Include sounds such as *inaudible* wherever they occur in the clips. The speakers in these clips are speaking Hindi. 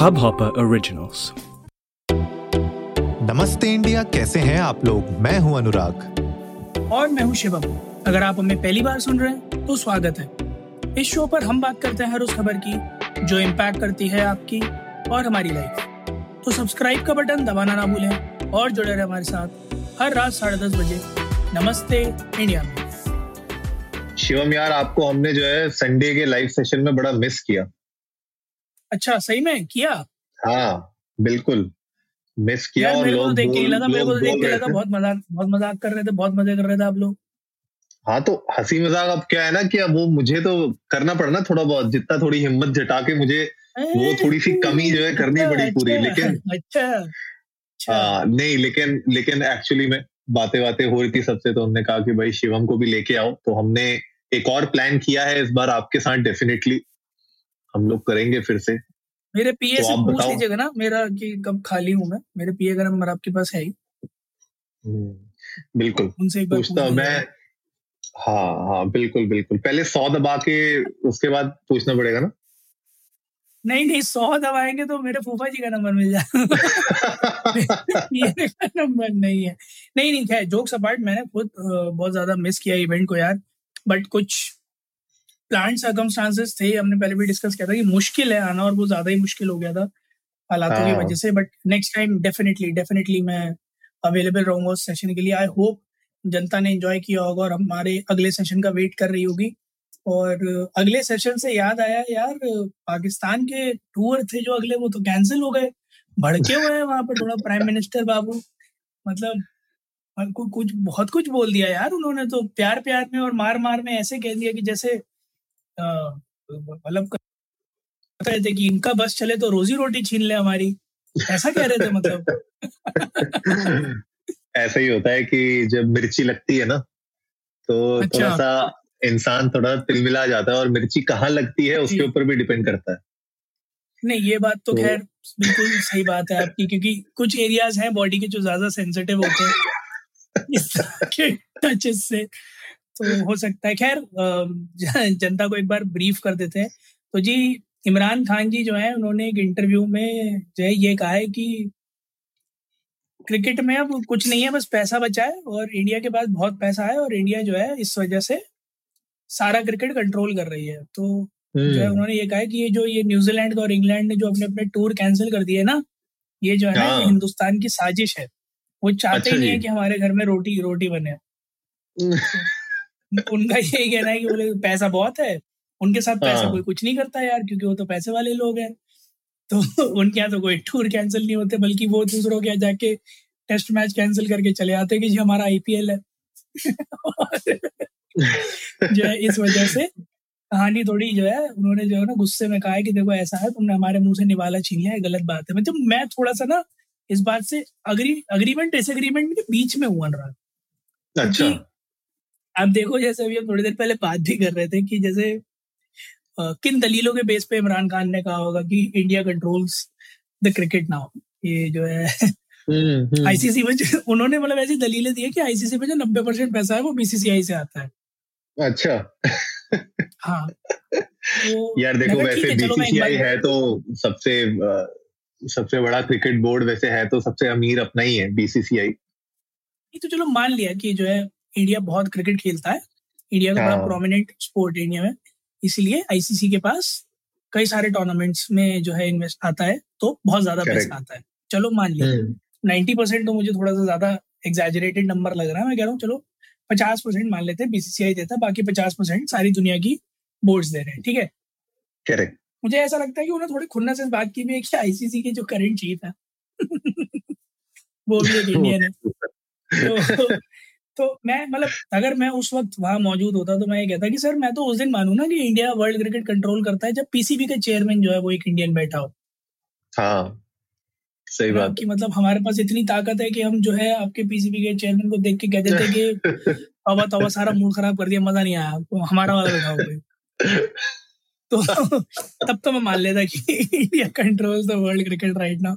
Hubhopper Originals. नमस्ते इंडिया कैसे हैं आप लोग? मैं हूँ अनुराग। और मैं हूँ शिवम। अगर आप हमें पहली बार सुन रहे हैं तो स्वागत है। इस शो पर हम बात करते हैं हर उस खबर की जो इम्पैक्ट करती है आपकी और हमारी लाइफ तो सब्सक्राइब का बटन दबाना ना भूलें और जुड़े रहे हमारे साथ हर रात साढ़े दस बजे। नमस्ते इंडिया में। शिवम यार आपको हमने जो है संडे के लाइव सेशन में बड़ा मिस किया। अच्छा सही में? किया? हाँ बिल्कुल। मिस किया और लोग देख के लगा मेरे को तो देख के लगा बहुत मज़ाक बहुत मज़ाक कर रहे थे बहुत मज़े कर रहे थे आप लोग। हाँ तो हँसी मज़ाक अब क्या है ना कि अब वो मुझे तो करना पड़ा ना थोड़ा बहुत जितना थोड़ी हिम्मत जुटा के मुझे वो थोड़ी सी कमी जो है करनी अच्छा, पड़ी पूरी अच्छा, लेकिन अच्छा अच्छा। हाँ नहीं लेकिन लेकिन एक्चुअली में बातें बातें हो रही थी सबसे तो हमने कहा कि भाई शिवम को भी लेके आओ। तो हमने एक और प्लान किया है इस बार आपके साथ डेफिनेटली हम लोग करेंगे फिर से। मेरे पीए तो से पूछ लीजिएगा ना मेरा कि कब खाली हूँ मैं। मेरे पीए का नंबर आपके पास है ही। हम्म, बिल्कुल। उनसे एक पूछता पूछ मैं। हाँ हाँ बिल्कुल बिल्कुल। पहले सौ दबा के उसके बाद पूछना पड़ेगा ना? नहीं नहीं सौ दबाएँगे तो मेरे फूफा जी का नंबर मिल जाएगा। *laughs* नंबर नहीं है। नहीं नहीं खैर जोक्स अपार्ट मैंने खुद बहुत ज़्यादा मिस किया इवेंट को यार। बट कुछ प्लान सर्कमस्टांसेस थे हमने पहले भी डिस्कस किया था कि मुश्किल है आना और वो ज़्यादा ही मुश्किल हो गया था हालातों की हाँ। वजह से but next time definitely definitely मैं अवेलेबल रहूँगा उस सेशन के लिए। आई होप जनता ने एंजॉय किया होगा और हमारे अगले सेशन का वेट कर रही होगी। और अगले सेशन से याद आया यार पाकिस्तान के टूर थे जो अगले वो तो कैंसिल हो गए। भड़के हुए हैं वहाँ पर थोड़ा प्राइम मिनिस्टर बाबू। मतलब कुछ बहुत कुछ बोल दिया यार उन्होंने तो। प्यार प्यार में और मार मार में ऐसे कह दिया कि जैसे मतलब कह रहे थे कि इनका बस चले तो रोजी रोटी छीन ले हमारी। ऐसा कह रहे थे मतलब। ऐसा ही होता है कि जब मिर्ची लगती है ना तो अच्छा। थोड़ा सा इंसान थोड़ा तिलमिला जाता है और मिर्ची कहाँ लगती है उसके ऊपर भी डिपेंड करता है। नहीं ये बात तो तो- खैर बिल्कुल सही बात है आपकी क्योंकि कुछ एरियाज़ हैं बॉडी के जो ज़्यादा सेंसिटिव होते हैं। इस के टचेस से। तो हो सकता है। खैर *laughs* जनता को एक बार ब्रीफ कर देते हैं। तो जी इमरान खान जी जो है उन्होंने एक इंटरव्यू में जो है ये कहा है कि क्रिकेट में अब कुछ नहीं है बस पैसा बचा है और इंडिया के पास बहुत पैसा है और इंडिया जो है इस वजह से सारा क्रिकेट कंट्रोल कर रही है। तो जो है हम्म, उन्होंने ये कहा है कि ये जो ये न्यूजीलैंड और इंग्लैंड ने जो अपने अपने टूर कैंसिल कर दिए ना ये जो है ना हाँ। हिंदुस्तान की साजिश है। वो चाहते अच्छा ही नहीं है कि हमारे घर में रोटी रोटी बने। *laughs* उनका यही कहना है कि बोले पैसा बहुत है। उनके साथ पैसा हाँ। कोई कुछ नहीं करता यार क्योंकि वो तो पैसे वाले लोग हैं। तो उनके यहाँ तो कोई टूर कैंसिल नहीं होते बल्कि वो दूसरों के यहाँ जाके टेस्ट मैच कैंसिल करके चले आते कि जी हमारा आईपीएल है। *laughs* जो है इस वजह से कहानी थोड़ी जो है उन्होंने जो है ना गुस्से में कहा है कि देखो ऐसा है तुमने हमारे मुँह से निवाला छीन लिया है गलत बात है। मतलब मैं थोड़ा सा ना इस बात से अग्री अग्रीमेंट डिसएग्रीमेंट के बीच में हुआ रहा अच्छा। आप देखो जैसे अभी हम थोड़ी देर पहले बात भी कर रहे थे कि जैसे अ, किन दलीलों के बेस पे इमरान खान ने कहा होगा कि India controls the cricket now ये जो है हम्म, हम्म, आईसीसी में उन्होंने मतलब ऐसी दलीलें दी है कि आईसीसी में जो नब्बे परसेंट पैसा है वो बीसीसीआई से आता है। अच्छा। हाँ। तो यार देखो वैसे बीसीसीआई है तो सबसे सबसे बड़ा क्रिकेट बोर्ड वैसे है तो सबसे अमीर अपना ही है बीसीसीआई ये तो चलो मान लिया कि जो है इंडिया बहुत क्रिकेट खेलता है। इंडिया का बड़ा हाँ। प्रोमिनेंट स्पोर्ट इंडिया में। इसलिए आईसीसी के पास कई सारे टूर्नामेंट्स में जो है इन्वेस्ट आता है तो बहुत ज़्यादा पैसा आता है। चलो मान लिया। हम्म, नाइन्टी परसेंट तो मुझे थोड़ा सा ज़्यादा एग्जैजरेटेड नंबर लग रहा है मैं कह रहा हूँ चलो पचास परसेंट मान लेते हैं बीसीसीआई देता है बाकी पचास परसेंट सारी दुनिया की बोर्ड दे रहे हैं ठीक है? करेक्ट मुझे ऐसा लगता है कि उन्हें थोड़ी खुन्नस से बात की भी है कि आईसीसी के जो करंट चीफ है वो भी एक *laughs* इंडियन है। *laughs* तो तो मैं मतलब अगर मैं उस वक्त वहाँ मौजूद होता तो मैं ये कहता कि सर मैं तो उस दिन मानू ना कि इंडिया वर्ल्ड क्रिकेट कंट्रोल करता है जब पीसीबी का चेयरमैन जो है वो एक इंडियन बैठा हो। हाँ सही बात। कि मतलब हमारे पास इतनी ताकत है कि हम जो है आपके पीसीबी के चेयरमैन को देख के कह देते कि *laughs* तवा तवा सारा मूड खराब कर दिया मज़ा नहीं आया। आपको हमारा वाला बैठा हो। तो *laughs* तब तो मैं मान लेता कि *laughs* India controls the world cricket right now.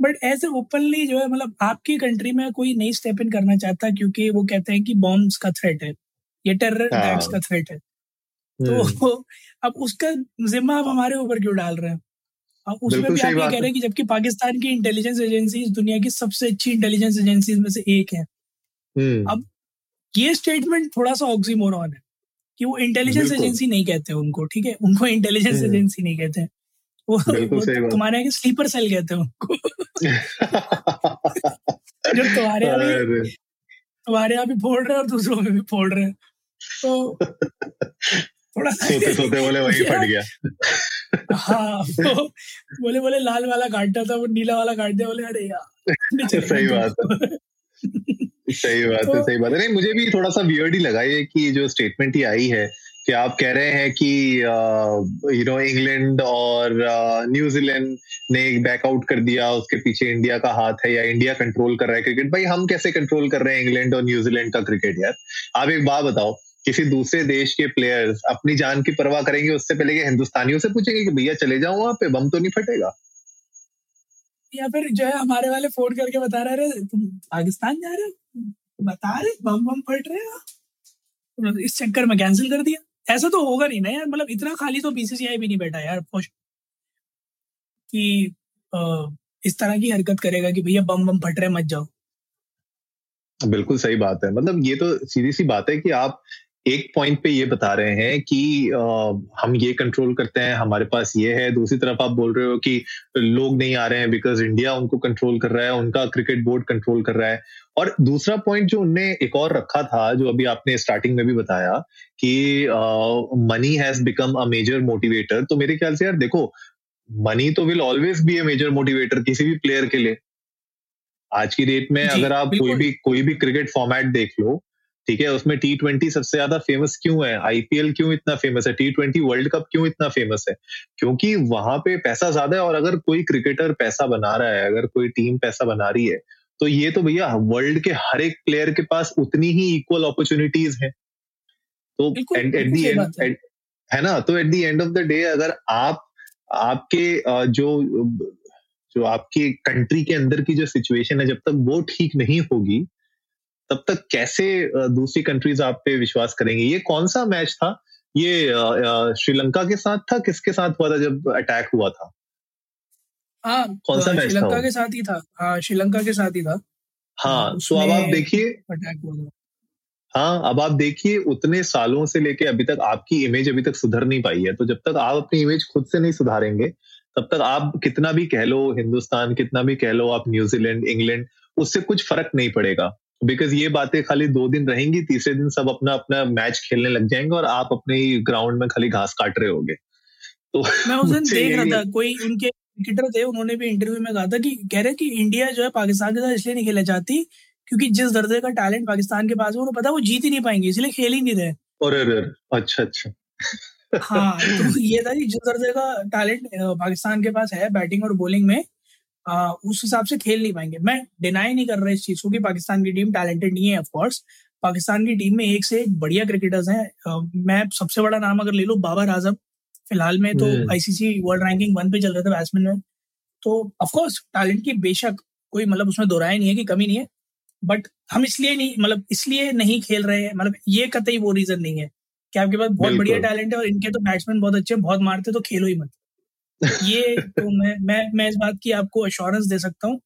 But ऐसे ओपनली जो है मतलब आपकी कंट्री में कोई नहीं स्टेप इन करना चाहता क्योंकि वो कहते हैं कि बॉम्ब्स का थ्रेट है। ये टेरर हाँ। अटैक्स का थ्रेट है। हम्म, तो *laughs* अब उसका जिम्मा आप हमारे ऊपर क्यों डाल रहे हैं? अब उसमें भी आप ये कह रहे हैं। कि जबकि पाकिस्तान की इंटेलिजेंस एजेंसी दुनिया की सबसे अच्छी इंटेलिजेंस एजेंसी में से एक है। हम्म। अब ये स्टेटमेंट थोड़ा सा ऑक्सीमोरॉन है कि वो इंटेलिजेंस एजेंसी नहीं कहते उनको ठीक है? उनको इंटेलिजेंस एजेंसी नहीं कहते वो, वो तुम्हारे यहाँ स्लीपर सेल कहते हैं उनको। जो तुम्हारे यहाँ तुम्हारे यहाँ भी फोड़ रहे हैं और दूसरों में भी फोड़ रहे हैं। तो थोड़ा सोते सोते बोले वही *laughs* फट गया। हाँ तो बोले बोले लाल वाला काटता था वो नीला वाला काट दिया। बोले अरे यार *laughs* सही बात। है सही बात है सही बात है। नहीं मुझे भी थोड़ा सा वियर्ड ही लगा ये कि जो स्टेटमेंट ही आई है कि आप कह रहे हैं कि यू नो इंग्लैंड और न्यूजीलैंड ने एक बैकआउट कर दिया, उसके पीछे इंडिया का हाथ है या इंडिया कंट्रोल कर रहा है क्रिकेट भाई, हम कैसे कंट्रोल कर रहे हैं इंग्लैंड और न्यूजीलैंड का क्रिकेट यार? आप एक बात बताओ, किसी दूसरे देश के प्लेयर्स अपनी जान की परवाह करेंगे, उससे पहले कि हिंदुस्तानियों से पूछेंगे कि भैया, चले जाओ वहाँ पे, बम तो नहीं फटेगा? या फिर जो है, हमारे वाले फ़ोन करके बता रहे तुम पाकिस्तान जा रहे हो? बता रहे बम बम फट रहे हो? इस चक्कर में कैंसिल कर दिया। ऐसा तो होगा नहीं ना यार। मतलब इतना खाली तो बीसीसीआई भी नहीं बैठा यार कि इस तरह की हरकत करेगा कि भैया बम बम फट रहे मत जाओ। बिल्कुल सही बात है। मतलब ये तो सीधी सी बात है कि आप एक पॉइंट पे ये बता रहे हैं कि आ, हम ये कंट्रोल करते हैं हमारे पास ये है। दूसरी तरफ़ आप बोल रहे हो कि लोग नहीं आ रहे हैं बिकॉज़ इंडिया उनको कंट्रोल कर रहा है उनका क्रिकेट बोर्ड कंट्रोल कर रहा है। और दूसरा पॉइंट जो उनने एक और रखा था जो अभी आपने स्टार्टिंग में भी बताया कि money has become a major motivator तो मेरे ख्याल से यार देखो मनी तो will always be a major motivator किसी भी प्लेयर के लिए। आज की डेट में अगर आप कोई भी कोई भी क्रिकेट फॉर्मेट देख लो ठीक है उसमें टी ट्वेंटी सबसे ज़्यादा फ़ेमस क्यों है? आईपीएल क्यों इतना फ़ेमस है? टी ट्वेंटी वर्ल्ड कप क्यों इतना फ़ेमस है? क्योंकि वहाँ पे पैसा ज़्यादा है और अगर कोई क्रिकेटर पैसा बना रहा है अगर कोई टीम पैसा बना रही है तो ये तो भैया वर्ल्ड के हर एक प्लेयर के पास उतनी ही इक्वल अपॉर्चुनिटीज़ है। तो एट दी एंड है। ना? तो at the end of the day अगर आप आपके जो जो आपकी कंट्री के अंदर की जो सिचुएशन है जब तक वो ठीक नहीं होगी तब तक कैसे दूसरी कंट्रीज़ आप पे विश्वास करेंगे? ये कौन सा मैच था? ये श्रीलंका के साथ था? किसके साथ हुआ था जब अटैक हुआ था? हाँ कौन सा मैच श्रीलंका के साथ ही था। हाँ श्रीलंका के साथ ही था। हाँ तो अब आप देखिए। हाँ अब आप देखिए उतने सालों से लेके अभी तक आपकी इमेज अभी तक सुधर नहीं पाई है। तो जब तक आप अपनी इमेज खुद से नहीं सुधारेंगे तब तक आप कितना भी कह लो हिंदुस्तान कितना भी कह लो आप न्यूजीलैंड इंग्लैंड उससे कुछ फ़र्क नहीं पड़ेगा। बिकॉज़ ये बातें खाली दो दिन रहेंगी तीसरे दिन सब अपना अपना मैच खेलने लग जाएँगे और आप अपने ग्राउंड में खाली घास काट रहे होगे। तो मैं उस दिन देख रहा था कोई उनके क्रिकेटर थे उन्होंने भी इंटरव्यू में कहा था कि कह रहे कि इंडिया जो है पाकिस्तान के साथ इसलिए नहीं खेला चाहती क्योंकि जिस दर्जे का टैलेंट पाकिस्तान के पास है उन्हें पता वो जीत ही नहीं पाएँगे इसलिए खेल ही नहीं रहे। अरे अच्छा अच्छा। हाँ *laughs* तो ये था कि जिस दर्जे का टैलेंट पाकिस्तान के पास है बैटिंग और बॉलिंग में आ, उस हिसाब से खेल नहीं पाएँगे। मैं डिनाई नहीं कर रहा इस चीज़ को कि पाकिस्तान की टीम टैलेंटेड नहीं है ऑफकोर्स पाकिस्तान की टीम में एक से एक बढ़िया क्रिकेटर्स हैं। मैं सबसे बड़ा नाम अगर ले लूँ बाबर आज़म। फ़िलहाल में तो आईसीसी वर्ल्ड रैंकिंग वन पे चल रहा था बैट्समैन में। तो ऑफकोर्स टैलेंट की बेशक कोई मतलब उसमें दोहराया नहीं है कि कमी नहीं है बट हम इसलिए नहीं मतलब इसलिए नहीं खेल रहे हैं मतलब ये कतई वो रीजन नहीं है कि आपके पास बहुत बढ़िया टैलेंट है और इनके तो बैट्समैन बहुत अच्छे बहुत मारते तो खेलो ही मत। *laughs* ये तो मैं मैं मैं इस बात की आपको अश्योरेंस दे सकता हूँ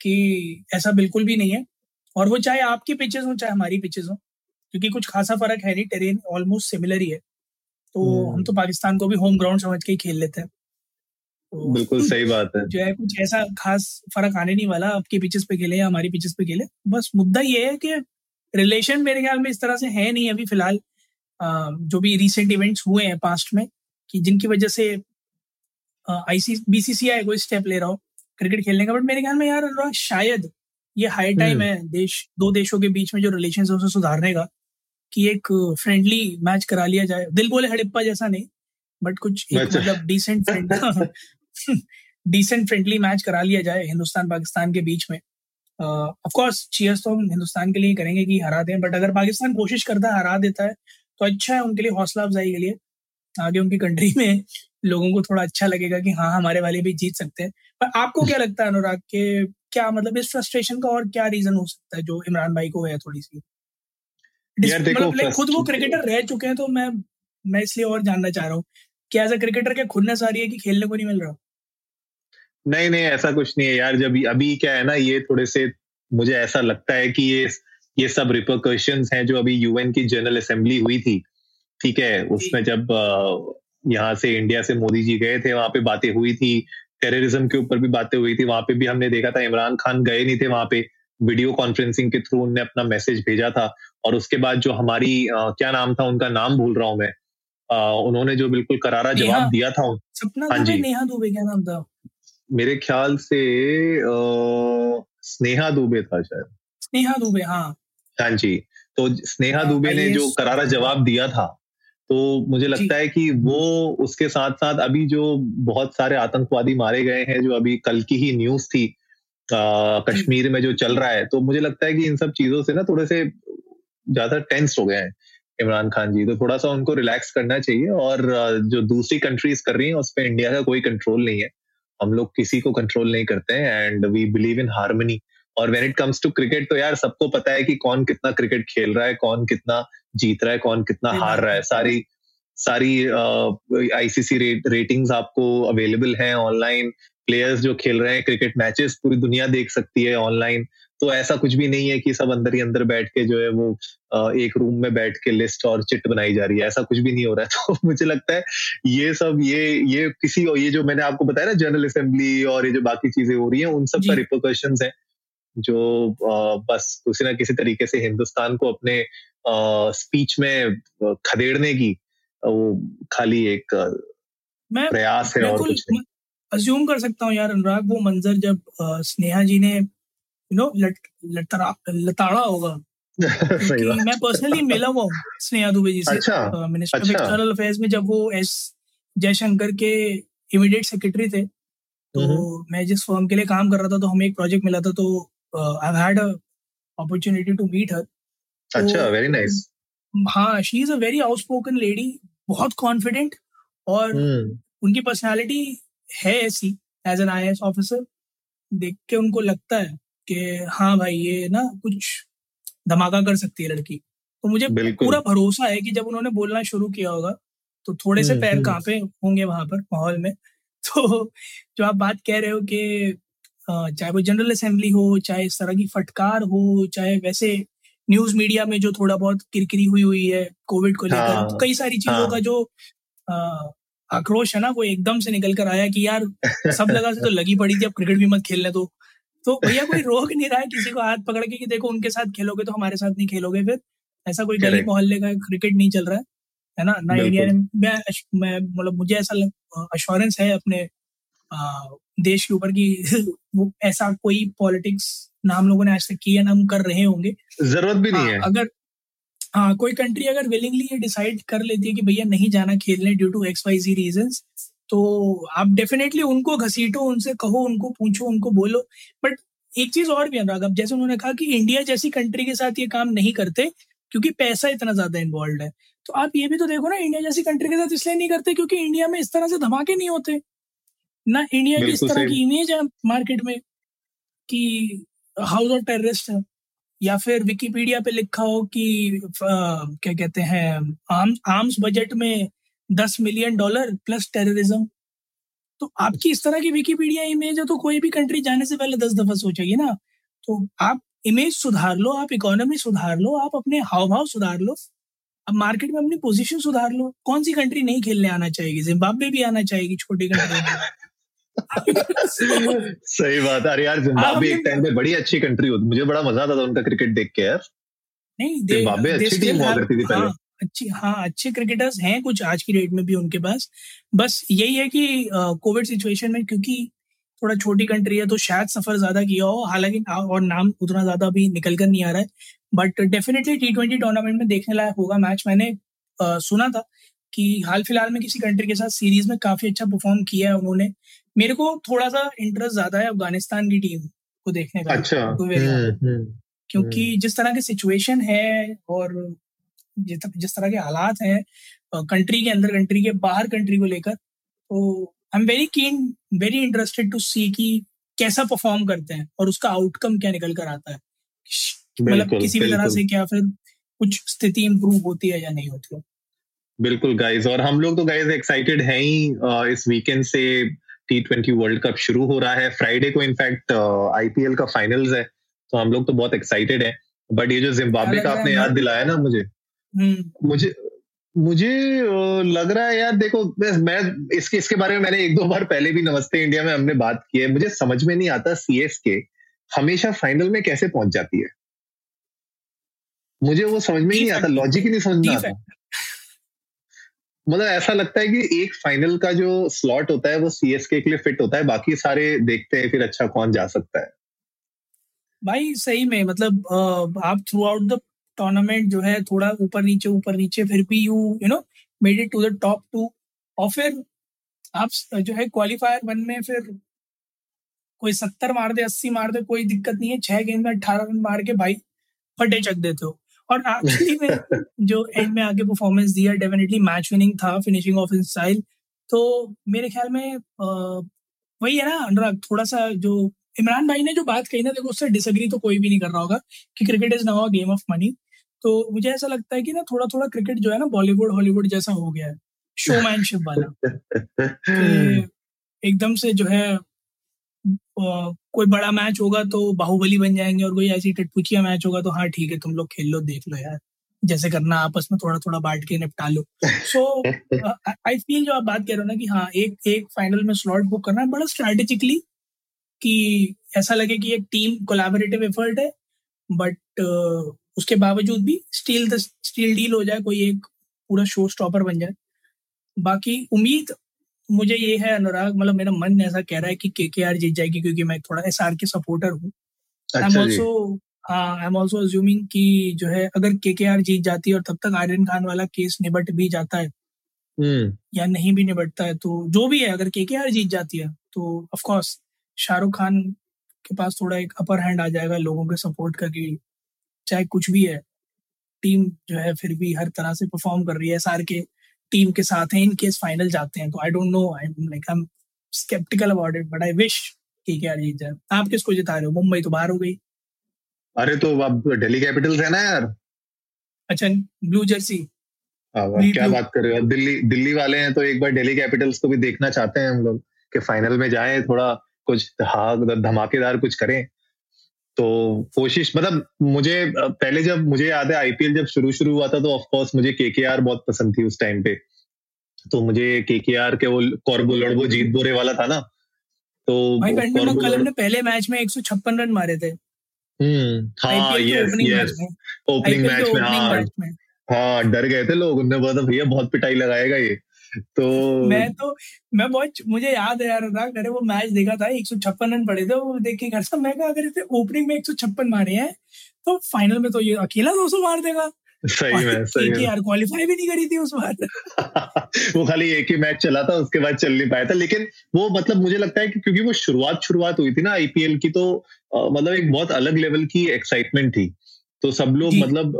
कि ऐसा बिल्कुल भी नहीं है। और वो चाहे आपकी पिचेस हो चाहे हमारी पिचेस हो क्योंकि कुछ खासा फ़र्क है नहीं टेरेन ऑलमोस्ट सिमिलर ही है। तो हम हम्म। तो पाकिस्तान को भी होम ग्राउंड समझ के ही खेल लेते हैं। तो बिल्कुल सही बात है। जो है कुछ ऐसा खास फ़र्क आने नहीं वाला आपके पिचेस पे खेले या हमारी पिचेस पे खेले। बस मुद्दा ये है कि रिलेशन मेरे ख्याल में इस तरह से है नहीं अभी फ़िलहाल। जो भी रिसेंट इवेंट्स हुए हैं पास्ट में कि जिनकी वजह से आईसी बीसीसीआई कोई स्टेप ले रहा हो क्रिकेट खेलने का। बट मेरे ख्याल में यार शायद ये हाई टाइम हम्म। है देश दो देशों के बीच में जो रिलेशन है उसे सुधारने का। कि एक फ्रेंडली मैच करा लिया जाए। दिल बोले हड़प्पा जैसा नहीं बट कुछ एक अच्छा। मतलब decent friend decent friendly match करा लिया जाए हिंदुस्तान पाकिस्तान के बीच में। ऑफ़ कोर्स चीयर्स तो हम हिंदुस्तान के लिए करेंगे कि हरा दें बट अगर पाकिस्तान कोशिश करता है हरा देता है तो अच्छा है उनके लिए हौसला अफजाई के लिए। आगे उनकी कंट्री में लोगों को थोड़ा अच्छा लगेगा कि हाँ हमारे वाले भी जीत सकते हैं। पर आपको क्या लगता है अनुराग के क्या मतलब इस फ्रस्ट्रेशन का और क्या रीजन हो सकता है जो इमरान भाई को है थोड़ी सी? मतलब खुद वो क्रिकेटर रह चुके हैं तो मैं मैं इसलिए और जानना चाह रहा हूँ क्या एज अ क्रिकेटर क्या आ रही है कि खेलने को नहीं मिल रहा? नहीं नहीं ऐसा कुछ नहीं है यार। जब अभी क्या है ना ये थोड़े से मुझे ऐसा लगता है कि ये ये सब रिपोकशन हैं जो अभी यूएन की जनरल असेंबली हुई थी। ठीक है उसमें जब यहाँ से इंडिया से मोदी जी गए थे वहाँ पे बातें हुई थी। टेररिज्म के ऊपर भी बातें हुई थी। वहाँ पे भी हमने देखा था इमरान खान गए नहीं थे वहाँ पे। वीडियो कॉन्फ्रेंसिंग के थ्रू उनने अपना मैसेज भेजा था। और उसके बाद जो हमारी आ, क्या नाम था उनका नाम भूल रहा हूँ मैं। आ, उन्होंने जो बिल्कुल करारा जवाब दिया था सपना हाँ जी। नेहा दुबे क्या नाम था? मेरे ख्याल से आ, स्नेहा दुबे था शायद। स्नेहा दुबे हाँ। हाँ जी तो स्नेहा हाँ, दुबे ने जो करारा जवाब दिया था तो मुझे लगता है कि वो उसके साथ साथ अभी जो बहुत सारे आतंकवादी मारे गए हैं जो अभी कल की ही न्यूज़ थी आ, कश्मीर में जो चल रहा है तो मुझे लगता है कि इन सब चीज़ों से ना थोड़े से ज़्यादा टेंस हो गए हैं इमरान खान जी तो थोड़ा सा उनको रिलैक्स करना चाहिए और जो दूसरी कंट्रीज़ कर रही हैं उस पर इंडिया का कोई कंट्रोल नहीं है। हम लोग किसी को कंट्रोल नहीं करते हैं and we believe in harmony और when it comes to cricket तो यार सबको पता है कि कौन कितना क्रिकेट खेल रहा है कौन कितना जीत रहा है कौन कितना हार रहा है। सारी सारी आईसीसी रेट, रेटिंग्स आपको अवेलेबल हैं ऑनलाइन प्लेयर्स जो खेल रहे हैं क्रिकेट मैचेस पूरी दुनिया देख सकती है ऑनलाइन तो ऐसा कुछ भी नहीं है कि सब अंदर ही अंदर बैठ के जो है वो एक रूम में बैठ के लिस्ट और चिट बनाई जा रही है। ऐसा कुछ भी नहीं हो रहा है। *laughs* तो मुझे लगता है ये सब ये ये किसी और ये जो मैंने आपको बताया ना जनरल असेंबली और ये जो बाकी चीज़ें हो रही हैं उन सब का रिपोकशन है जो बस किसी ना किसी तरीके से हिंदुस्तान को अपने स्पीच में खदेड़ने की वो खाली एक मैं प्रयास है और कुछ नहीं। अज्यूम कर सकता हूँ यार अनुराग वो मंजर जब स्नेहा जी ने यू नो लताड़ा होगा। *laughs* मैं पर्सनली मिला हुआ हूँ स्नेहा दुबे जी से। मिनिस्टर ऑफ़ एक्सटर्नल अफेयर्स में जब वो एस जयशंकर के इमीडिएट सेक्रेटरी थे तो मैं जिस फर्म के लिए काम कर रहा था तो हमें एक प्रोजेक्ट मिला था तो I had opportunity to meet her अच्छा वेरी नाइस हाँ she is a very outspoken lady बहुत कॉन्फिडेंट और hmm. उनकी पर्सनालिटी है ऐसी एज एन आई ऑफिसर देख के उनको लगता है। कि हाँ भाई ये ना कुछ धमाका कर सकती है लड़की। तो मुझे पूरा भरोसा है कि जब उन्होंने बोलना शुरू किया होगा तो थोड़े से पैर कांपे होंगे वहाँ पर माहौल में। *laughs* तो जो आप बात कह रहे हो कि चाहे वो जनरल असेंबली हो चाहे इस तरह की फटकार हो चाहे वैसे न्यूज़ मीडिया में जो थोड़ा बहुत किरकिरी हुई हुई है कोविड को लेकर हाँ, तो कई सारी चीज़ों हाँ, का जो आक्रोश है ना वो एकदम से निकल कर आया कि यार सब *laughs* लगा से तो लगी पड़ी थी अब क्रिकेट भी मत खेलने तो तो भैया कोई रोक नहीं रहा है किसी को हाथ पकड़ के कि देखो उनके साथ खेलोगे तो हमारे साथ नहीं खेलोगे फिर। ऐसा कोई गली मोहल्ले का क्रिकेट नहीं चल रहा है है ना? ना इंडिया मैं मैं मतलब मुझे ऐसा अश्योरेंस है अपने आ, देश के ऊपर कि *laughs* वो ऐसा कोई पॉलिटिक्स ना हम लोगों ने आज तक किया ना हम कर रहे होंगे। ज़रूरत भी नहीं हाँ, है। अगर हाँ कोई कंट्री अगर विलिंगली ये डिसाइड कर लेती है कि भैया नहीं जाना खेलने due to X Y Z reason तो आप डेफिनेटली उनको घसीटो उनसे कहो उनको पूछो उनको बोलो। बट एक चीज़ और भी अनुराग अब जैसे उन्होंने कहा कि इंडिया जैसी कंट्री के साथ ये काम नहीं करते क्योंकि पैसा इतना ज़्यादा इन्वॉल्व है। तो आप ये भी तो देखो ना इंडिया जैसी कंट्री के साथ इसलिए नहीं करते क्योंकि इंडिया में इस तरह से धमाके नहीं होते। ना इंडिया की इस तरह की इमेज है मार्केट में कि हाउस ऑफ़ टेररिस्ट है या फिर विकीपीडिया पे लिखा हो कि आ, क्या कहते हैं आर्म्स बजट में दस मिलियन डॉलर प्लस टेररिज्म तो आपकी इस तरह की विकीपीडिया इमेज है तो कोई भी कंट्री जाने से पहले दस दफ़ा सोचेगी ना। तो आप इमेज सुधार लो आप इकोनॉमी सुधार लो आप अपने हाव भाव सुधार लो। अब मार्केट में अपनी पोजीशन सुधार लो। कौन सी कंट्री नहीं खेलने आना चाहेगी? जिम्बाब्वे भी आना चाहेगी छोटी कंट्री *laughs* सही बात अरे यार जिम्बाब्वे एक टाइम पे बड़ी अच्छी कंट्री होती। मुझे बड़ा मज़ा आता था उनका क्रिकेट देख के यार। नहीं जिम्बाब्वे अच्छी टीम हुआ करती थी पहले। हाँ, अच्छी हाँ अच्छे क्रिकेटर्स हैं कुछ आज की डेट में भी उनके पास। बस यही है कि कोविड सिचुएशन में क्योंकि थोड़ा छोटी कंट्री है तो शायद सफ़र ज़्यादा किया हो। हालाँकि और नाम उतना ज़्यादा भी निकल कर नहीं आ रहा है। But definitely T twenty tournament में देखने लायक होगा मैच मैंने आ, सुना था कि हाल फ़िलहाल में किसी कंट्री के साथ सीरीज़ में काफ़ी अच्छा परफॉर्म किया है उन्होंने। मेरे को थोड़ा सा इंटरेस्ट ज़्यादा है अफ़गानिस्तान की टीम को देखने का। अच्छा। हम्म, हम्म, क्योंकि हम्म। जिस तरह की सिचुएशन है और जिस तरह के हालात हैं कंट्री के अंदर कंट्री के बाहर कंट्री को लेकर तो I am very keen very interested to see कि कैसा परफॉर्म करते हैं और उसका आउटकम क्या निकल कर आता है। मतलब किसी भी तरह से क्या फिर कुछ स्थिति इंप्रूव होती है या नहीं होती है। बिल्कुल गाइस और हम लोग तो गाइस एक्साइटेड हैं ही इस वीकेंड से टी ट्वेंटी वर्ल्ड कप शुरू हो रहा है। फ्राइडे को इनफैक्ट आईपीएल का फाइनल्स है तो हम लोग तो बहुत एक्साइटेड हैं। बट ये जो जिम्बाब्वे का आपने याद दिलाया ना मुझे। मुझे मुझे लग रहा है यार देखो मैं इसके इसके बारे में मैंने एक दो बार पहले भी नमस्ते इंडिया में हमने बात की है। मुझे समझ में नहीं आता सी के हमेशा फाइनल में कैसे पहुँच जाती है। मुझे वो समझ में ही नहीं आता लॉजिक ही नहीं समझ में आता। मतलब ऐसा लगता है कि एक फाइनल का जो स्लॉट होता है वो सी के लिए फिट होता है बाकी सारे देखते हैं फिर अच्छा कौन जा सकता है। भाई सही में मतलब आप थ्रू आउट द टूर्नामेंट जो है थोड़ा ऊपर नीचे ऊपर नीचे फिर भी you you know made it to the top two और फिर आप जो है क्वालिफायर वन में फिर कोई सत्तर मार दे अस्सी मार दे कोई दिक्कत नहीं है। छह गेंद में अट्ठारह रन मार के भाई फटे चक देते हो। और एक्चुअली में *laughs* जो एंड में आगे परफॉर्मेंस दिया डेफिनेटली मैच विनिंग था फिनिशिंग ऑफ़ इन स्टाइल तो मेरे ख्याल में आ, वही है ना अनुराग थोड़ा सा जो इमरान भाई ने जो बात कही ना देखो उससे डिसएग्री तो कोई भी नहीं कर रहा होगा कि cricket is now a game of money तो मुझे ऐसा लगता है कि ना थोड़ा थोड़ा क्रिकेट जो है ना बॉलीवुड हॉलीवुड जैसा हो गया है। शोमैनशिप वाला। एकदम से जो है कोई बड़ा मैच होगा तो बाहुबली बन जाएँगे और कोई ऐसी टटपुचिया मैच होगा तो हाँ ठीक है तुम लोग खेल लो देख लो यार। जैसे करना आपस में थोड़ा थोड़ा बांट के निपटा लो। सो आई फील जो आप बात कह रहे हो ना कि हाँ एक एक फाइनल में स्लॉट बुक करना है बड़ा स्ट्रेटेजिकली कि ऐसा लगे कि एक टीम कोलैबोरेटिव एफर्ट है बट उसके बावजूद भी स्टील द स्टील डील हो जाए कोई एक पूरा शो स्टॉपर बन जाए। बाकी उम्मीद मुझे ये है अनुराग मतलब मेरा मन ऐसा कह रहा है कि के के आर जीत जाएगी क्योंकि मैं थोड़ा एस आर के सपोर्टर हूँ। I am also I am also assuming कि जो है अगर के के आर जीत जाती है और तब तक आर्यन खान वाला केस निबट भी जाता है hmm. या नहीं भी निबटता है तो जो भी है अगर के के आर जीत जाती है तो ऑफकोर्स शाहरुख खान के पास थोड़ा एक अपर हैंड आ जाएगा लोगों के सपोर्ट का कि चाहे कुछ भी है टीम जो है फिर भी हर तरह से परफॉर्म कर रही है सार के टीम के साथ हैं इन केस फाइनल जाते हैं तो I don't know I am like I am skeptical about it but I wish कि क्या जीत जाए आप किसको जिता रहे हो? मुंबई तो बाहर हो गई। अरे तो अब दिल्ली कैपिटल्स है ना यार। अच्छा ब्लू जर्सी क्या बात कर रहे हो? दिल्ली दिल्ली वाले हैं तो एक बार दिल्ली कैपिटल्स को भी देखना चाहते हैं हम लोग कि फाइनल में जाएँ थोड़ा कुछ धमाकेदार कुछ करें। तो कोशिश मतलब मुझे पहले जब मुझे याद है आईपीएल जब शुरू शुरू हुआ था तो ऑफकोर्स मुझे केकेआर बहुत पसंद थी उस टाइम पे। तो मुझे केकेआर के वो कॉर्बो लड़बो जीत बोरे वाला था ना। तो ने पहले मैच में एक सौ छप्पन रन मारे थे। हम्म हाँ यस यस ओपनिंग मैच में। हाँ। हाँ डर गए थे लोग। उन्होंने बोला भैया बहुत पिटाई लगाएगा ये। तो मैं तो मैं बहुत मुझे याद है यार अरे वो मैच देखा था एक सौ छप्पन रन पड़े थे वो देख के घर मैं कहा अगर इसे ओपनिंग में एक सौ छप्पन मारे हैं तो फाइनल में तो ये अकेला दो सौ मार देगा। सही में सही में। यार क्वालिफाई भी नहीं करी थी उस बार। *laughs* वो खाली एक ही मैच चला था उसके बाद चल नहीं पाया था लेकिन वो मतलब मुझे लगता है कि क्योंकि वो शुरुआत शुरुआत हुई थी ना आईपीएल की तो मतलब एक बहुत अलग लेवल की एक्साइटमेंट थी। तो सब लोग मतलब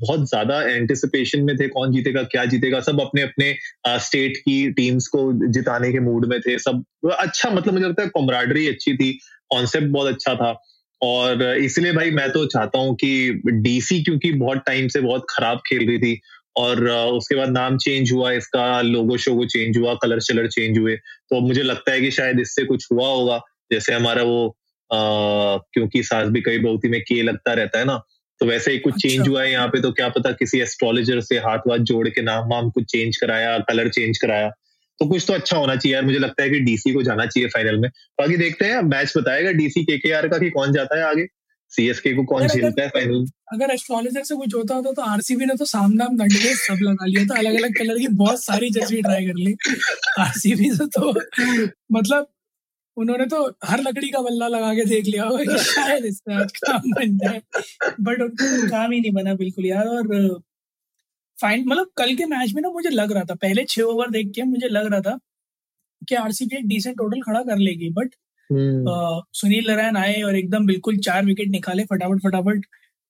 बहुत ज़्यादा एंटिसिपेशन में थे कौन जीतेगा क्या जीतेगा। सब अपने अपने स्टेट की टीम्स को जिताने के मूड में थे। सब अच्छा मतलब मुझे लगता है कॉमराडरी अच्छी थी। कॉन्सेप्ट बहुत अच्छा था। और इसलिए भाई मैं तो चाहता हूँ कि डीसी क्योंकि बहुत टाइम से बहुत खराब खेल रही थी। और उसके बाद नाम चेंज हुआ इसका लोगो शोगो चेंज हुआ कलर शलर चेंज हुए। तो मुझे लगता है कि शायद इससे कुछ हुआ होगा। जैसे हमारा वो आ, क्योंकि सास भी कई बहुती में के लगता रहता है ना। तो वैसे ही कुछ चेंज अच्छा। हुआ है यहाँ पे तो क्या पता किसी एस्ट्रोलॉजर से हाथ वाथ जोड़ के नाम वाम कुछ चेंज कराया कलर चेंज कराया। तो कुछ तो अच्छा होना चाहिए यार मुझे लगता है कि डीसी को जाना चाहिए फाइनल में। बाकी देखते हैं मैच बताएगा डीसी के के आर का कि कौन जाता है आगे? सीएसके को कौन झेलता है फाइनल अगर एस्ट्रोलॉजर से कुछ होता होता तो आरसीबी ने तो सामना दंड सब लगा लिया था अलग अलग कलर की बहुत सारी जर्सी ट्राई कर ली। आरसीबी से तो मतलब उन्होंने तो हर लकड़ी का बल्ला लगा के देख लिया होगा शायद आज काम बन जाए। बट उनका तो काम ही नहीं बना बिल्कुल यार और फाइन मतलब कल के मैच में ना मुझे लग रहा था पहले छह ओवर देख के मुझे लग रहा था कि आरसीबी एक डिसेंट टोटल खड़ा कर लेगी बट हम्म। सुनील नारायण आए और एकदम बिल्कुल चार विकेट निकाले फटाफट फटाफट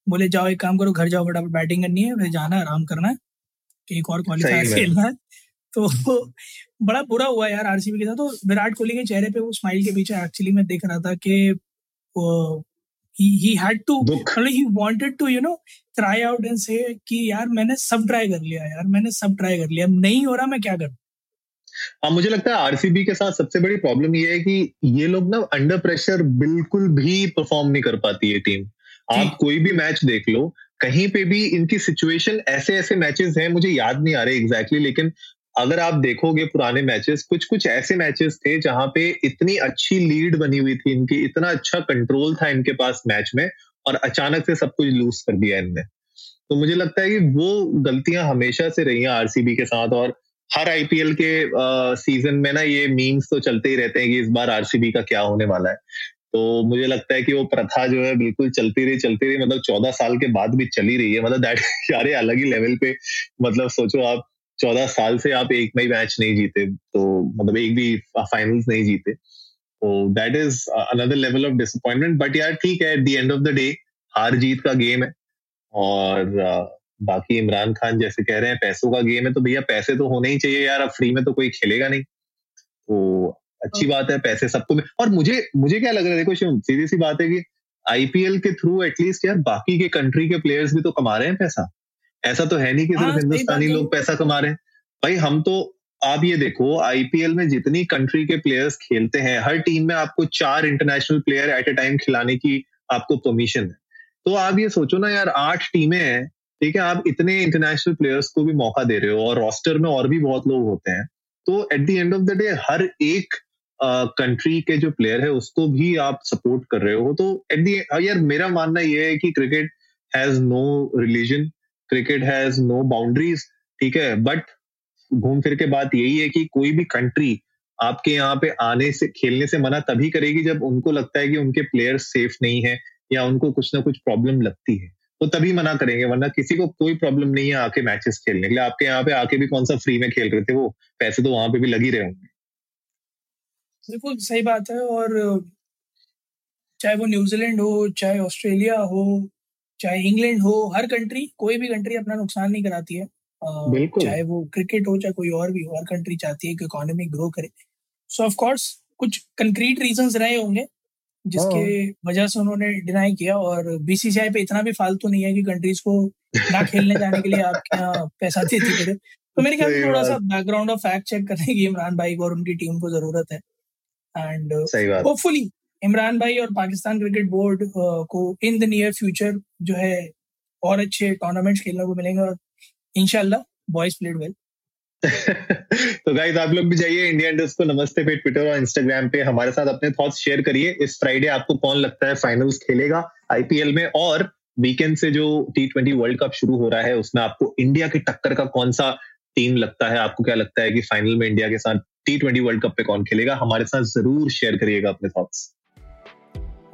बोले जाओ एक काम करो घर जाओ फटाफट बैटिंग करनी है फिर जाना आराम करना है एक और क्वालिफायर खेलना है। तो बड़ा बुरा हुआ यार आरसीबी के साथ। तो विराट कोहली के चेहरे पे वो स्माइल के पीछे एक्चुअली मैं देख रहा था कि ही हैड टू मतलब ही wanted to you know try out and say कि यार मैंने सब ट्राई कर लिया यार मैंने सब ट्राई कर लिया। नहीं हो रहा मैं क्या करूँ? हाँ मुझे लगता है आरसीबी के साथ सबसे बड़ी प्रॉब्लम ये है कि ये लोग ना अंडर प्रेशर बिल्कुल भी परफॉर्म नहीं कर पाती है टीम आप कोई भी मैच देख लो कहीं पे भी इनकी सिचुएशन ऐसे ऐसे मैचेस हैं मुझे याद नहीं आ रहे एग्जैक्टली exactly, लेकिन अगर आप देखोगे पुराने मैचेस कुछ कुछ ऐसे मैचेस थे जहाँ पे इतनी अच्छी लीड बनी हुई थी इनकी, इतना अच्छा कंट्रोल था इनके पास मैच में और अचानक से सब कुछ लूज कर दिया इनने। तो मुझे लगता है कि वो गलतियाँ हमेशा से रही हैं आरसीबी के साथ और हर आईपीएल के सीज़न में ना ये मीम्स तो चलते ही रहते हैं कि इस बार आरसीबी का क्या होने वाला है। तो मुझे लगता है कि वो प्रथा जो है बिल्कुल चलती रही चलती रही मतलब चौदह साल के बाद भी चली रही है मतलब दैट *laughs* अलग ही लेवल पे मतलब सोचो आप चौदह साल से आप एक में मैच नहीं जीते तो मतलब एक भी फाइनल्स नहीं जीते। तो that is another level of disappointment but यार ठीक है at the end of the day हार जीत का गेम है। और uh, बाकी इमरान खान जैसे कह रहे हैं पैसों का गेम है तो भैया पैसे तो होने ही चाहिए यार अब फ्री में तो कोई खेलेगा नहीं। तो अच्छी बात है पैसे सबको और मुझे मुझे क्या लग रहा है देखो शिव सीधी सी बात है कि आईपीएल के थ्रू एटलीस्ट यार बाकी के कंट्री के प्लेयर्स भी तो कमा रहे हैं पैसा। ऐसा तो है नहीं कि सिर्फ़ हाँ, हिंदुस्तानी लोग पैसा कमा रहे हैं। भाई हम तो आप ये देखो आईपीएल में जितनी कंट्री के प्लेयर्स खेलते हैं हर टीम में आपको चार international player at a time खिलाने की आपको परमिशन है। तो आप ये सोचो ना यार आठ टीमें हैं ठीक है आप इतने इंटरनेशनल प्लेयर्स को भी मौका दे रहे हो और रोस्टर में और भी बहुत लोग होते हैं। तो at the end of the day हर एक कंट्री uh, के जो प्लेयर है उसको भी आप सपोर्ट कर रहे हो। तो एट दी यार मेरा मानना ये है कि cricket has no religion cricket has no boundaries ठीक है? बट घूम फिर के बात यही है कि कोई भी कंट्री आपके यहाँ पे आने से, खेलने से मना तभी करेगी जब उनको लगता है कि उनके प्लेयर सेफ़ नहीं है या उनको कुछ ना कुछ प्रॉब्लम लगती है। तो तभी मना करेंगे, वरना किसी को कोई प्रॉब्लम नहीं है आके मैचेस खेलने के लिए। आपके यहाँ पे आके भी कौन सा फ्री में खेल रहे थे वो? पैसे तो वहाँ पे भी लगी रहे होंगे। बिल्कुल सही बात है और चाहे वो न्यूजीलैंड हो, चाहे ऑस्ट्रेलिया हो चाहे इंग्लैंड हो हर कंट्री कोई भी कंट्री अपना नुकसान नहीं कराती है। चाहे वो क्रिकेट हो चाहे कोई और भी हो हर कंट्री चाहती है कि इकोनॉमी ग्रो करे। सो ऑफ़ कोर्स कुछ कंक्रीट रीजंस रहे होंगे जिसके हाँ। वजह से उन्होंने डिनाई किया और बीसीसीआई पे इतना भी फालतू नहीं है कि कंट्रीज़ को ना खेलने जाने के लिए आपके यहाँ पैसा देती पड़े तो मेरे ख्याल थोड़ा सा बैकग्राउंड ऑफ़ फैक्ट चेक करने की इमरान भाई को और उनकी टीम को ज़रूरत है। एंड होपफुली इमरान भाई और पाकिस्तान क्रिकेट बोर्ड को इन द नियर फ्यूचर जो है और अच्छे टूर्नामेंट्स खेलने को मिलेंगे और इनशाला बॉयज़ प्लेड वेल तो गाइस आप लोग भी जाइए इंडिया इंडस्ट को नमस्ते पे ट्विटर और इंस्टाग्राम पे हमारे साथ अपने थॉट्स शेयर करिए। इस फ्राइडे आपको कौन लगता है फाइनल्स खेलेगा आईपीएल में और वीकेंड से जो टी ट्वेंटी वर्ल्ड कप शुरू हो रहा है, उसमें आपको इंडिया की टक्कर का कौन सा टीम लगता है? आपको क्या लगता है कि फाइनल में इंडिया के साथ टी ट्वेंटी वर्ल्ड कप पे कौन खेलेगा? हमारे साथ ज़रूर शेयर करिएगा अपने थॉट्स